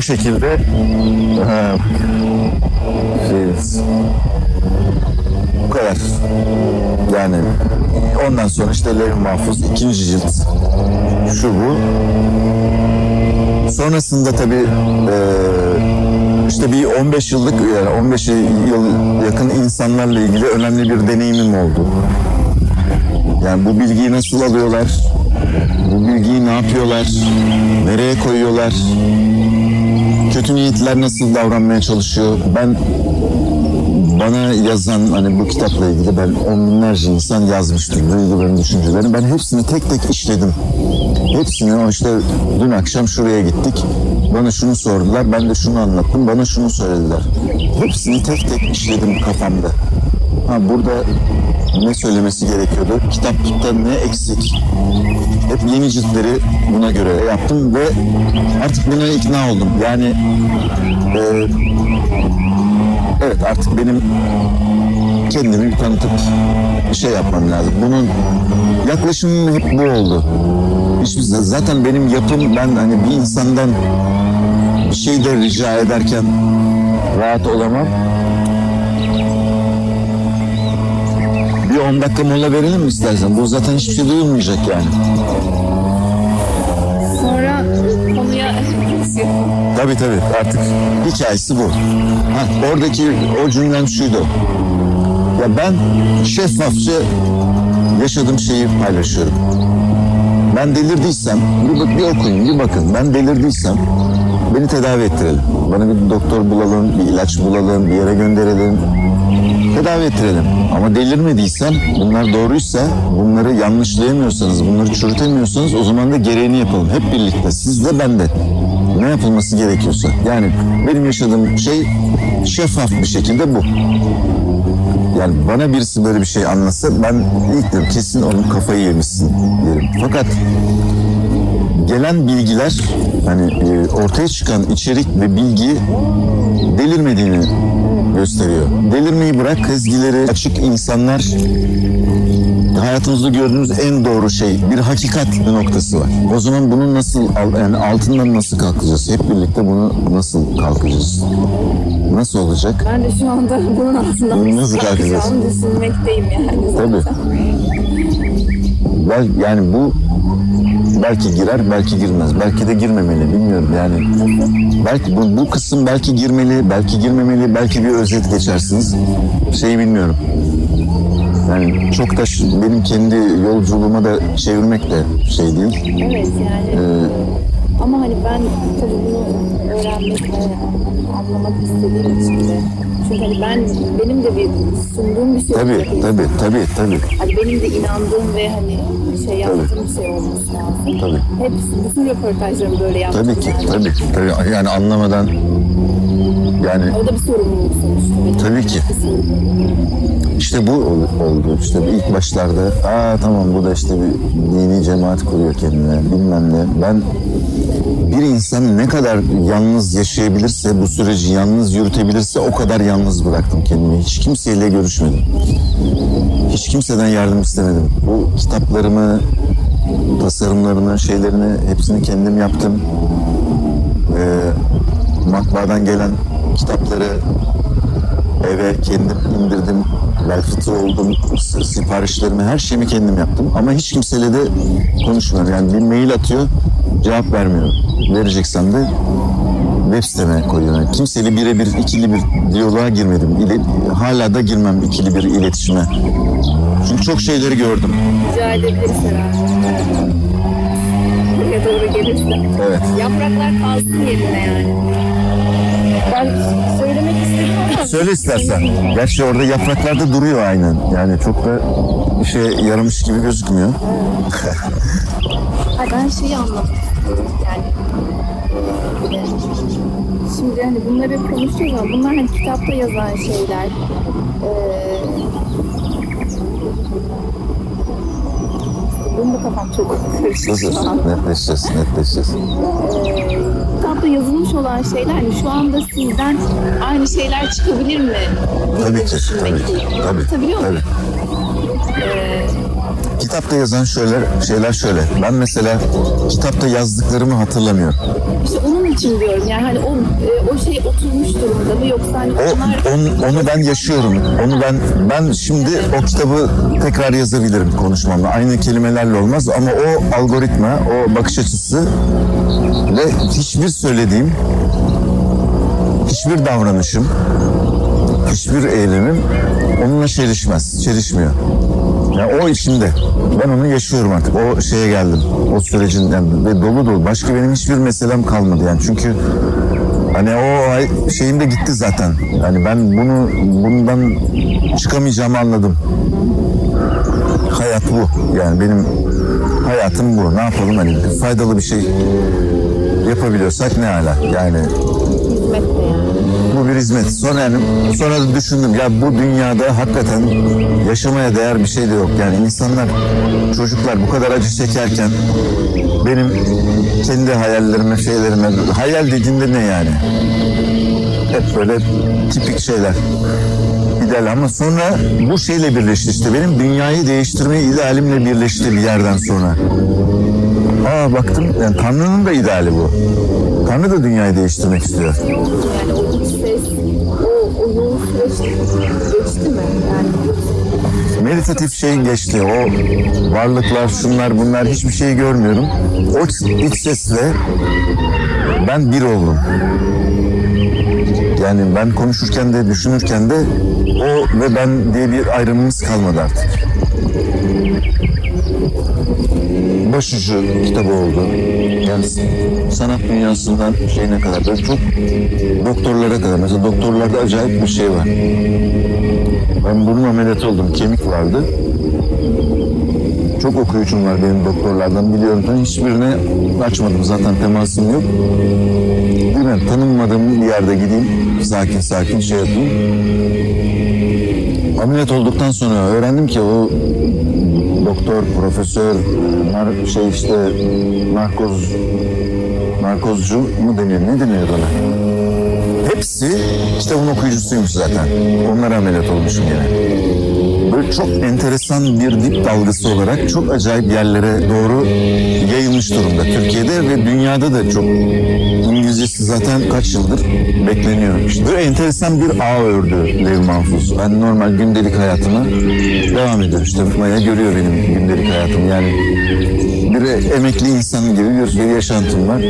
bu şekilde bu kadar. Yani ondan sonra işte Levi Mahfuz ikinci cilt şu bu. Sonrasında tabii e, işte bir 15 yıllık yani 15 yıl yakın insanlarla ilgili önemli bir deneyimim oldu. Yani bu bilgiyi nasıl alıyorlar? Bu bilgiyi ne yapıyorlar? Nereye koyuyorlar? Kötü niyetler nasıl davranmaya çalışıyor? Ben bana yazan hani bu kitapla ilgili ben on binlerce insan yazmıştır duygularını, düşüncelerini. Ben hepsini tek tek işledim. Hepsini o işte dün akşam şuraya gittik. Bana şunu sordular. Ben de şunu anlattım. Bana şunu söylediler. Hepsini tek tek işledim kafamda. Ha burada ne söylemesi gerekiyordu? Kitapta ne eksik? Hep yeni ciltleri buna göre yaptım ve artık buna ikna oldum. Yani e, evet artık benim kendimi bir tanıtıp bir şey yapmam lazım. Bunun yaklaşımım hep bu oldu. Hiçbir, zaten benim yapım ben hani bir insandan bir şey de rica ederken rahat olamam. Bir 10 dakika mola verelim mi istersen? Bu zaten hiçbir şey duyulmayacak yani. Sonra konuya Tabii tabii artık hikayesi bu. Ha, oradaki o cümlem şuydu. Ya ben şeffafça yaşadığım şeyi paylaşıyorum. Ben delirdiysem bir, bir okuyun bir bakın ben delirdiysem beni tedavi ettirelim. Bana bir doktor bulalım, bir ilaç bulalım, bir yere gönderelim. Tedavi ettirelim. Ama delirmediysem, bunlar doğruysa, bunları yanlışlayamıyorsanız, bunları çürütemiyorsanız o zaman da gereğini yapalım. Hep birlikte, siz de ben de. Ne yapılması gerekiyorsa. Yani benim yaşadığım şey şeffaf bir şekilde bu. Yani bana birisi böyle bir şey anlatsa ben ilk derim kesin onun kafayı yemişsin derim. Fakat gelen bilgiler hani e, ortaya çıkan içerik ve bilgi delirmediğini gösteriyor. Delirmeyi bırak ezgileri açık insanlar hayatımızda gördüğümüz en doğru şey bir hakikat bir noktası var. O zaman bunu nasıl yani altından nasıl kalkacağız? Hep birlikte bunu nasıl kalkacağız? Nasıl olacak? ben de şu anda bunun altından Nasıl kalkacağız? düşünmekteyim yani. zaten. Tabii. Bel, yani bu belki girer, belki girmez. Belki de girmemeli, bilmiyorum yani. Belki bu, bu kısım belki girmeli, belki girmemeli, belki bir özet geçersiniz. Şeyi bilmiyorum. Yani çok da benim kendi yolculuğuma da çevirmek de şey değil. Evet yani. Ee, Ama hani ben tabii bunu öğrenmek ve anlamak istediğim için de. Çünkü hani ben benim de bir sunduğum bir şey tabii, olacak. tabii, tabii, tabii. Hani benim de inandığım ve hani şey yaptığım bir şey olması lazım. Tabii. Hep bütün röportajlarımı böyle yaptım. Tabii ki, yani. tabii. tabii. Yani anlamadan yani O da bir sorumluluk sonuçta. Tabii ki. İşte bu ol- oldu. İşte ilk başlarda aa tamam bu da işte bir dini cemaat kuruyor kendine bilmem ne. Ben bir insan ne kadar yalnız yaşayabilirse bu süreci yalnız yürütebilirse o kadar yalnız bıraktım kendimi. Hiç kimseyle görüşmedim. Hiç kimseden yardım istemedim. Bu kitaplarımı, tasarımlarını, şeylerini hepsini kendim yaptım. Ee, matbaadan gelen kitapları eve kendim indirdim. Bel fıtığı oldum. Siparişlerimi, her şeyimi kendim yaptım. Ama hiç kimseyle de konuşmuyorum. Yani bir mail atıyor, cevap vermiyorum. Vereceksem de web siteme koyuyorum. Yani kimseyle birebir ikili bir diyaloğa girmedim. İle- hala da girmem ikili bir iletişime. Çünkü çok şeyleri gördüm. Rica edebiliriz herhalde. Buraya doğru gelirse. Evet. Yapraklar kalsın yerine yani. Ben söylemek istedim Söyle istersen. Gerçi orada yapraklarda duruyor aynen. Yani çok da işe yaramış gibi gözükmüyor. Ha, ben şeyi istiyorum yani. de Şimdi hani bunları konuşuyoruz ama bunlar hani kitapta yazan şeyler. Ee, benim de kafam çok karışık. Netleşeceğiz, netleşeceğiz. Ee, kitapta yazılmış olan şeyler hani şu anda sizden aynı şeyler çıkabilir mi? Tabii ki, tabii ki. Tabii, Anlatabiliyor muyum? Kitapta yazan şöyle şeyler şöyle. Ben mesela kitapta yazdıklarımı hatırlamıyorum. İşte onun için diyorum yani hani o, e, o şey oturmuş durumda mı yoksa hani O, onlar... onu, onu ben yaşıyorum. Onu ben ben şimdi o kitabı tekrar yazabilirim konuşmamla. Aynı kelimelerle olmaz ama o algoritma, o bakış açısı ve hiçbir söylediğim, hiçbir davranışım, hiçbir eylemim onunla çelişmez, çelişmiyor. Yani o içimde. Ben onu yaşıyorum artık. O şeye geldim. O sürecin yani ve dolu dolu. Başka benim hiçbir meselem kalmadı yani. Çünkü hani o şeyim de gitti zaten. Yani ben bunu bundan çıkamayacağımı anladım. Hayat bu. Yani benim hayatım bu. Ne yapalım hani faydalı bir şey yapabiliyorsak ne ala. Yani Hizmet de yani. Bu bir hizmet. Sonra yani sonra düşündüm ya bu dünyada hakikaten yaşamaya değer bir şey de yok. Yani insanlar çocuklar bu kadar acı çekerken benim kendi hayallerime şeylerime hayal dediğinde ne yani? Hep böyle tipik şeyler. İdeal ama sonra bu şeyle birleşti işte. Benim dünyayı değiştirme idealimle birleşti bir yerden sonra. Aa baktım yani Tanrı'nın da ideali bu. Tanrı da dünyayı değiştirmek istiyor. Meditatif şey geçti. O varlıklar, şunlar bunlar hiçbir şey görmüyorum. O iç sesle ben bir oldum. Yani ben konuşurken de düşünürken de o ve ben diye bir ayrımımız kalmadı artık. Başucu kitabı oldu. Yani sanat dünyasından şeyine kadar böyle çok doktorlara kadar. Mesela doktorlarda acayip bir şey var. Ben burun ameliyatı oldum. Kemik vardı. Çok okuyucum var benim doktorlardan biliyorum. Ben hiçbirine açmadım zaten temasım yok. Bilmem tanınmadığım bir yerde gideyim. Sakin sakin şey yapayım. Ameliyat olduktan sonra öğrendim ki o doktor, profesör, nar, şey işte narkoz, narkozcu mu deniyor? Ne deniyor ona? Hepsi kitabın okuyucusuymuş zaten. Onlara ameliyat olmuşum yine. Böyle çok enteresan bir dip dalgası olarak çok acayip yerlere doğru yayılmış durumda. Türkiye'de ve dünyada da çok İngilizcesi zaten kaç yıldır bekleniyor. İşte enteresan bir ağ ördü Lev Mahfuz. Ben normal gündelik hayatıma devam ediyorum. İşte Maya görüyor benim gündelik hayatımı. Yani bir emekli insan gibi bir yaşantım var.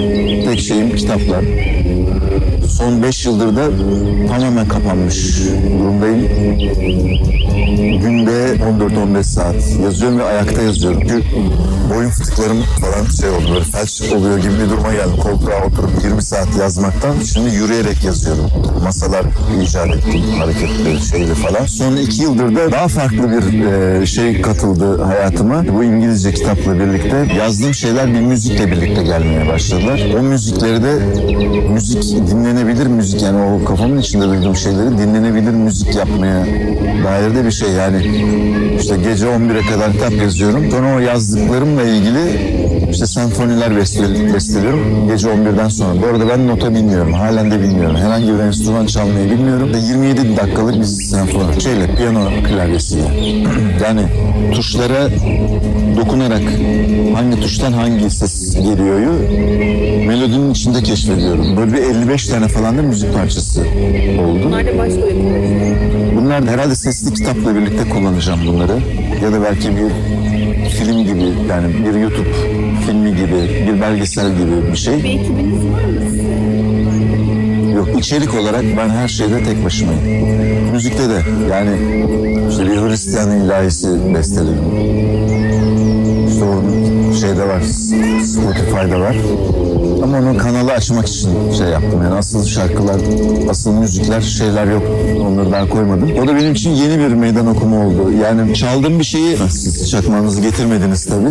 Tek şeyim kitaplar. Son 5 yıldır da tamamen kapanmış durumdayım. Günde 14-15 saat yazıyorum ve ayakta yazıyorum. Çünkü boyun fıtıklarım falan şey oldu böyle felç oluyor gibi bir duruma geldim. Koltuğa oturup 20 saat yazmaktan şimdi yürüyerek yazıyorum. Masalar icat ettim, hareketli şeyli falan. Son 2 yıldır da daha farklı bir e, şey katıldı hayatıma. Bu İngilizce kitapla birlikte yazdığım şeyler bir müzikle birlikte gelmeye başladılar. O müzikleri de müzik dinlenebilir müzik yani o kafamın içinde duyduğum şeyleri dinlenebilir müzik yapmaya dair de bir şey yani işte gece 11'e kadar kitap yazıyorum. Sonra o yazdıklarımla ilgili işte senfoniler beste- besteliyorum gece 11'den sonra. Bu arada ben nota bilmiyorum. Halen de bilmiyorum. Herhangi bir enstrüman çalmayı bilmiyorum. Ve 27 dakikalık bir senfoni. Şeyle piyano klavyesiyle. yani tuşlara dokunarak hangi tuştan hangi ses geliyoryu melodinin içinde keşfediyorum. Böyle bir 55 tane falan da müzik parçası oldu. bunlar da başka. Bunlar da herhalde sesli kitapla birlikte kullanacağım bunları. Ya da belki bir film gibi yani bir YouTube filmi gibi, bir belgesel gibi bir şey. Bir ekibiniz var mı sizin? Yok içerik olarak ben her şeyde tek başımayım. Müzikte de yani işte bir Hristiyan ilahisi besteledim. İşte o şeyde var, Spotify'da var. Ama onu kanalı açmak için şey yaptım. Yani asıl şarkılar, asıl müzikler şeyler yok. Onları daha koymadım. O da benim için yeni bir meydan okuma oldu. Yani çaldığım bir şeyi siz çakmağınızı getirmediniz tabii.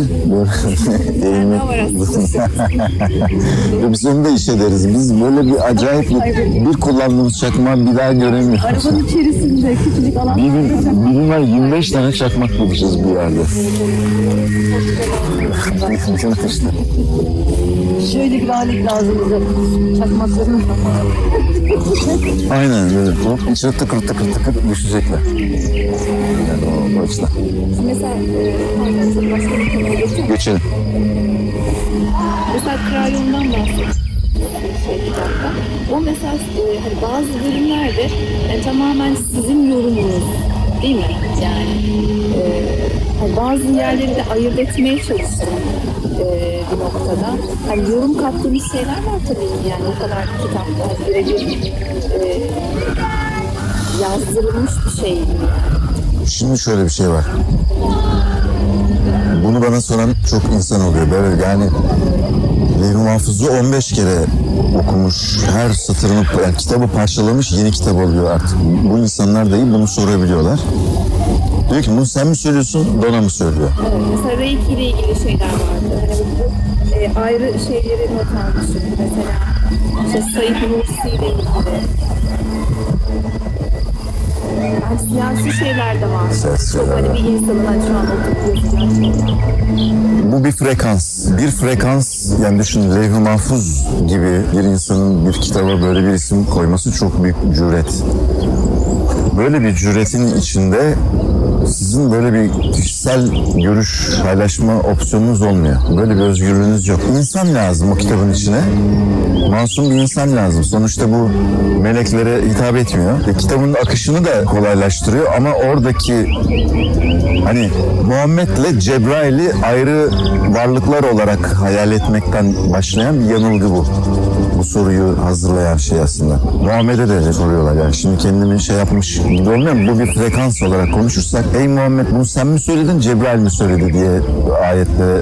Ya Biz onu da iş ederiz. Biz böyle bir acayip bir, bir kullandığımız çakmağı bir daha göremiyoruz. Arabanın içerisinde küçücük gün, bir gün var 25 tane çakmak bulacağız bir yerde. İşte. Şöyle bir alet lazım bize. Çakmaklarını Aynen böyle. Hop içine tıkır tıkır tıkır düşecekler. Yani o, o açıdan. Mesela başka bir konuya. Geçelim. Mesela Krayon'dan bahsediyor şey kitapta. O mesela e, hani bazı bölümlerde e, tamamen sizin yorumunuz değil mi? Yani e, bazı yerleri de ayırt etmeye çalıştım e, bir noktada. Hani yorum kattığımız şeyler var tabii ki yani o kadar kitapta birebir e, yazdırılmış bir şey. Şimdi şöyle bir şey var. Bunu bana soran çok insan oluyor. Böyle yani Levh-i Mahfuz'u 15 kere okumuş, her satırını, yani kitabı parçalamış, yeni kitap oluyor artık. Bu insanlar dahi bunu sorabiliyorlar. Diyor ki bunu sen mi söylüyorsun, Dona mı söylüyor? Evet, mesela Reiki ile ilgili şeyler vardı. Hani bu e, ayrı şeyleri not almışım. Mesela işte Said Nursi ile ilgili. Yani siyasi şeyler de var. Siyasi Çok hani bir insanın hani şu an oturup şeyler. Bu bir frekans. Bir frekans yani düşün Levh-i Mahfuz gibi bir insanın bir kitaba böyle bir isim koyması çok büyük bir cüret. Böyle bir cüretin içinde sizin böyle bir kişisel görüş paylaşma opsiyonunuz olmuyor. Böyle bir özgürlüğünüz yok. İnsan lazım o kitabın içine. Masum bir insan lazım. Sonuçta bu meleklere hitap etmiyor. Ve kitabın akışını da kolaylaştırıyor ama oradaki Hani Muhammed'le Cebrail'i ayrı varlıklar olarak hayal etmekten başlayan bir yanılgı bu. Bu soruyu hazırlayan şey aslında. Muhammed'e de soruyorlar yani şimdi kendimi şey yapmış gibi olmuyor mu? Bu bir frekans olarak konuşursak ey Muhammed bunu sen mi söyledin Cebrail mi söyledi diye ayette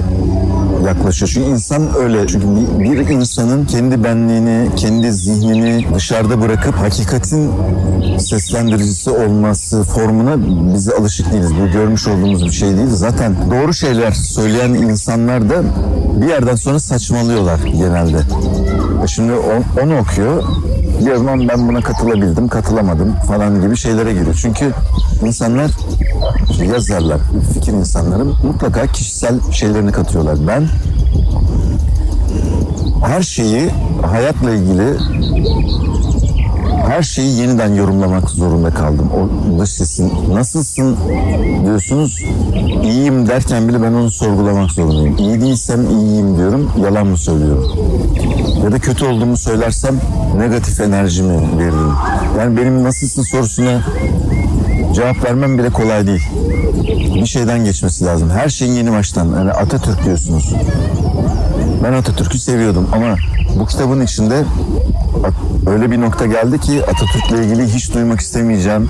yaklaşıyor. Çünkü insan öyle. Çünkü bir, bir insanın kendi benliğini, kendi zihnini dışarıda bırakıp hakikatin seslendiricisi olması formuna bize alışık değiliz. Bu görmüş olduğumuz bir şey değil. Zaten doğru şeyler söyleyen insanlar da bir yerden sonra saçmalıyorlar genelde. Şimdi o- onu okuyor. Bir zaman ben buna katılabildim, katılamadım falan gibi şeylere giriyor. Çünkü insanlar yazarlar, fikir insanları mutlaka kişisel şeylerini katıyorlar. Ben her şeyi hayatla ilgili her şeyi yeniden yorumlamak zorunda kaldım. O dış sesin nasılsın diyorsunuz iyiyim derken bile ben onu sorgulamak zorundayım. İyi değilsem iyiyim diyorum yalan mı söylüyorum? Ya da kötü olduğumu söylersem negatif enerjimi veririm. Yani benim nasılsın sorusuna cevap vermem bile kolay değil. Bir şeyden geçmesi lazım. Her şeyin yeni baştan. Yani Atatürk diyorsunuz. Ben Atatürk'ü seviyordum ama bu kitabın içinde At- öyle bir nokta geldi ki Atatürk'le ilgili hiç duymak istemeyeceğim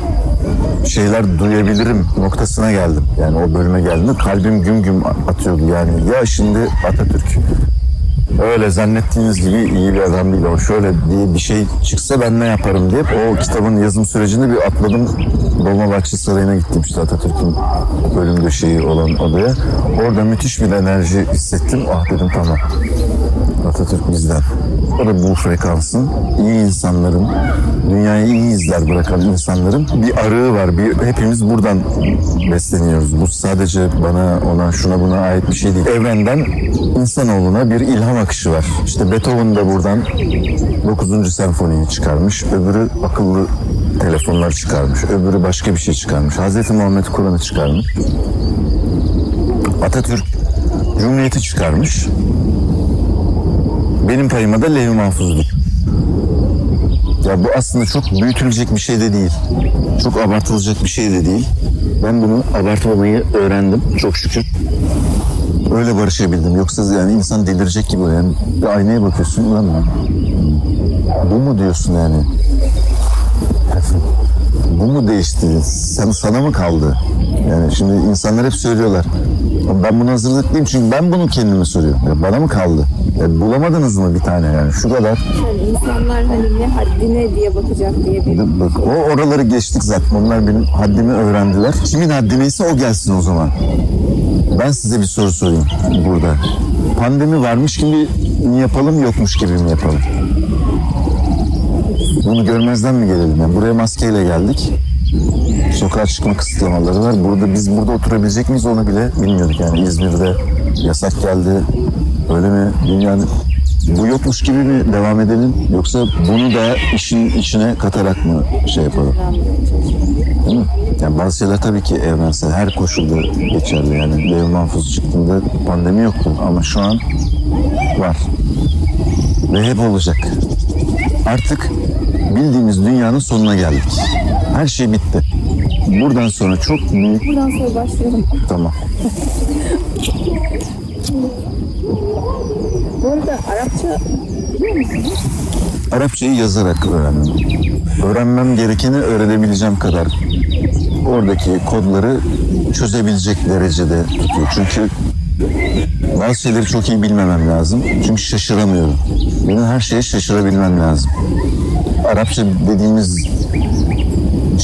şeyler duyabilirim noktasına geldim. Yani o bölüme geldiğimde kalbim güm güm atıyordu. Yani ya şimdi Atatürk öyle zannettiğiniz gibi iyi bir adam değil. O şöyle diye bir şey çıksa ben ne yaparım diye o kitabın yazım sürecinde bir atladım. Dolmabahçe Sarayı'na gittim işte Atatürk'ün bölüm döşeği olan odaya. Orada müthiş bir enerji hissettim. Ah dedim tamam. Atatürk bizden. O da bu frekansın iyi insanların, dünyaya iyi izler bırakan insanların bir arığı var. Bir, hepimiz buradan besleniyoruz. Bu sadece bana, ona, şuna buna ait bir şey değil. Evrenden insanoğluna bir ilham akışı var. İşte Beethoven da buradan 9. senfoniyi çıkarmış. Öbürü akıllı telefonlar çıkarmış. Öbürü başka bir şey çıkarmış. Hazreti Muhammed Kur'an'ı çıkarmış. Atatürk Cumhuriyeti çıkarmış. Benim payıma da Levi Mahfuz'du. Ya bu aslında çok büyütülecek bir şey de değil. Çok abartılacak bir şey de değil. Ben bunu abartmamayı öğrendim çok şükür. Öyle barışabildim. Yoksa yani insan delirecek gibi yani. Bir aynaya bakıyorsun ulan bu mu diyorsun yani? Bu mu değişti? Sen, sana mı kaldı? Yani şimdi insanlar hep söylüyorlar. Ben bunu hazırlıklıyım çünkü ben bunu kendime soruyorum. Ya bana mı kaldı? Ya bulamadınız mı bir tane yani? Şu kadar. Yani insanlar hani ne haddine diye bakacak diye bir Bak, o oraları geçtik zaten. Onlar benim haddimi öğrendiler. Kimin haddi neyse o gelsin o zaman. Ben size bir soru sorayım burada. Pandemi varmış gibi mi yapalım yokmuş gibi mi yapalım? Bunu görmezden mi gelelim? Yani buraya maskeyle geldik. Sokağa çıkma kısıtlamaları var. Burada biz burada oturabilecek miyiz onu bile bilmiyorduk yani İzmir'de yasak geldi. Öyle mi? Dünyanın bu yokmuş gibi mi devam edelim yoksa bunu da işin içine katarak mı şey yapalım? Değil mi? Yani bazı şeyler tabii ki evrensel her koşulda geçerli yani. Lev mahfuz çıktığında pandemi yoktu ama şu an var. Ve hep olacak. Artık bildiğimiz dünyanın sonuna geldik. Her şey bitti. Buradan sonra çok büyük... Buradan sonra başlayalım. Tamam. Arada Arapça biliyor musunuz? Arapçayı yazarak öğrendim. Öğrenmem gerekeni öğrenebileceğim kadar oradaki kodları çözebilecek derecede tutuyor. Çünkü bazı şeyleri çok iyi bilmemem lazım. Çünkü şaşıramıyorum. Benim her şeye şaşırabilmem lazım. Arapça dediğimiz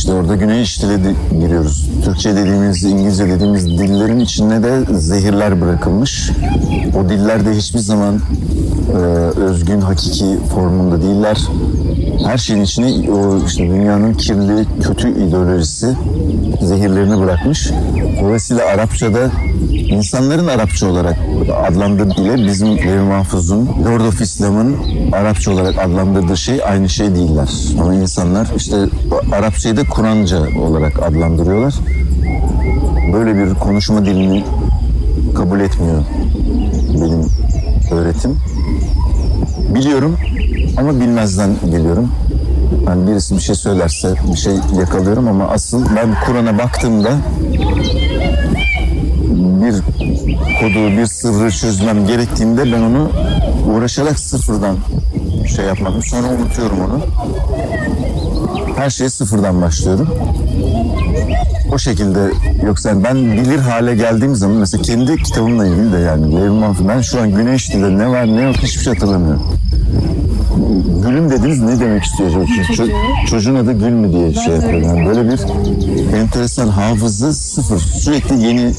işte orada güney iştile de giriyoruz. Türkçe dediğimiz, İngilizce dediğimiz dillerin içine de zehirler bırakılmış. O diller de hiçbir zaman e, özgün, hakiki formunda değiller. Her şeyin içine o işte dünyanın kirli, kötü ideolojisi zehirlerini bırakmış. Dolayısıyla Arapçada insanların Arapça olarak adlandırdığı ile bizim Levi Mahfuz'un, Lord of İslam'ın Arapça olarak adlandırdığı şey aynı şey değiller. Ama insanlar işte Arapçayı da Kur'anca olarak adlandırıyorlar. Böyle bir konuşma dilini kabul etmiyor benim öğretim. Biliyorum ama bilmezden geliyorum. Yani birisi bir şey söylerse bir şey yakalıyorum ama asıl ben Kur'an'a baktığımda bir kodu, bir sırrı çözmem gerektiğinde ben onu uğraşarak sıfırdan şey yapmadım. Sonra unutuyorum onu. Her şeye sıfırdan başlıyorum. O şekilde yoksa ben bilir hale geldiğim zaman mesela kendi kitabımla ilgili de yani Levi Manfred, ben şu an Güneş Dil'de ne var ne yok hiçbir şey hatırlamıyorum. Gülüm dediniz ne demek istiyor? Ço- çocuğun adı Gül mü diye şey yapıyorum. Yani böyle bir enteresan hafızı sıfır. Sürekli yeni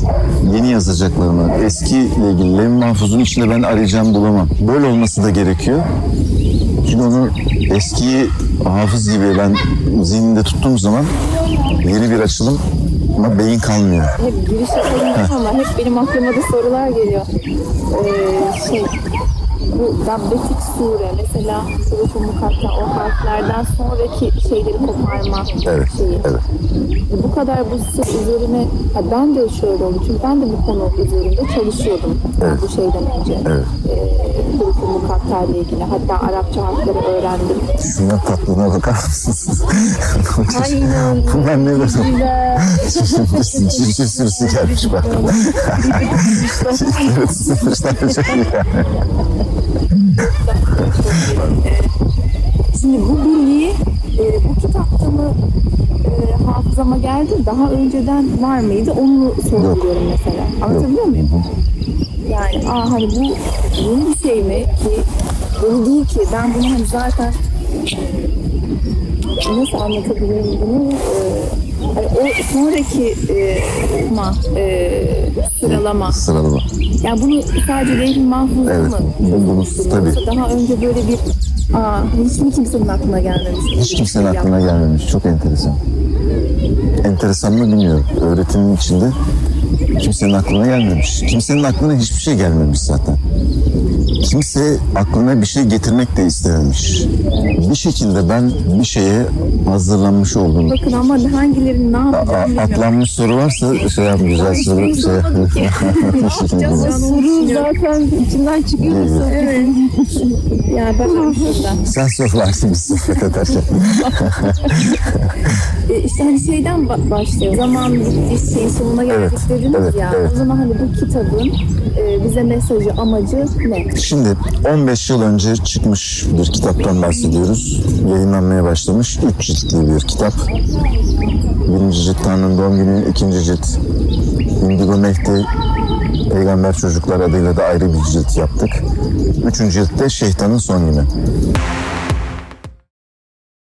yeni yazacaklarımı, eskiyle ilgili Levi Mahfuz'un içinde ben arayacağım bulamam. Böyle olması da gerekiyor. Çünkü onu eskiyi hafız gibi ben zihnimde tuttuğum zaman yeni bir açılım ama beyin kalmıyor. Hep giriş yapalım ama hep benim aklıma da sorular geliyor. Ee, şey, bu Rabbetik sure mesela Surufu Mukatta o harflerden sonraki şeyleri koparma Evet, şeyi. evet. Bu kadar bu sır üzerine ha ben de şöyle oldu çünkü ben de bu konu üzerinde çalışıyordum Evet. bu şeyden önce. Evet. Ee, Surufu Mukatta ile ilgili hatta Arapça harfleri öğrendim. Şunun tatlılığına bakar mısınız? Aynen. Bunlar ne? Güzel. Civciv sürüsü gelmiş bak. Çok iyi yani. Şimdi bu bilgi e, bu kitapta mı e, hafızama geldi? Daha önceden var mıydı? Onu sorguluyorum mesela. Anlatabiliyor muyum? Yani aa hani bu yeni bir şey mi ki yeni değil ki ben bunu hani zaten nasıl anlatabilirim bunu hani o sonraki e, ma, e, sıralama Sıralama. yani bunu sadece Leyli Mahfuz'da Evet, mı? bu- bunu Yoksa tabii. Daha önce böyle bir aa, hiç kimsenin aklına gelmemiş? Hiç kimsenin aklına gelmemiş. Çok enteresan. Enteresan mı bilmiyorum. Öğretimin içinde kimsenin aklına gelmemiş. Kimsenin aklına hiçbir şey gelmemiş zaten. Kimse aklına bir şey getirmek de istememiş. Bir şekilde ben bir şeye hazırlanmış oldum. Bakın ama hangilerinin ne yapacağını atlanmış soru varsa şey yap güzel soru şey. Soru zaten içinden çıkıyor. Evet. ya ben şuradan. Sen sor varsın biz sohbet ederken. E, işte hani şeyden ba- başlıyor. Zaman bitti, şeyin sonuna geldik Evet, dediniz evet, ya. evet. O zaman hani bu kitabın bize mesajı, amacı ne? Şimdi 15 yıl önce çıkmış bir kitaptan bahsediyoruz. Yayınlanmaya başlamış. 3 ciltli bir kitap. Birinci cilt Tanrı'nın doğum günü, ikinci cilt Indigo Mehdi Peygamber Çocuklar adıyla da ayrı bir cilt yaptık. Üçüncü cilt de Şeytanın Son Günü.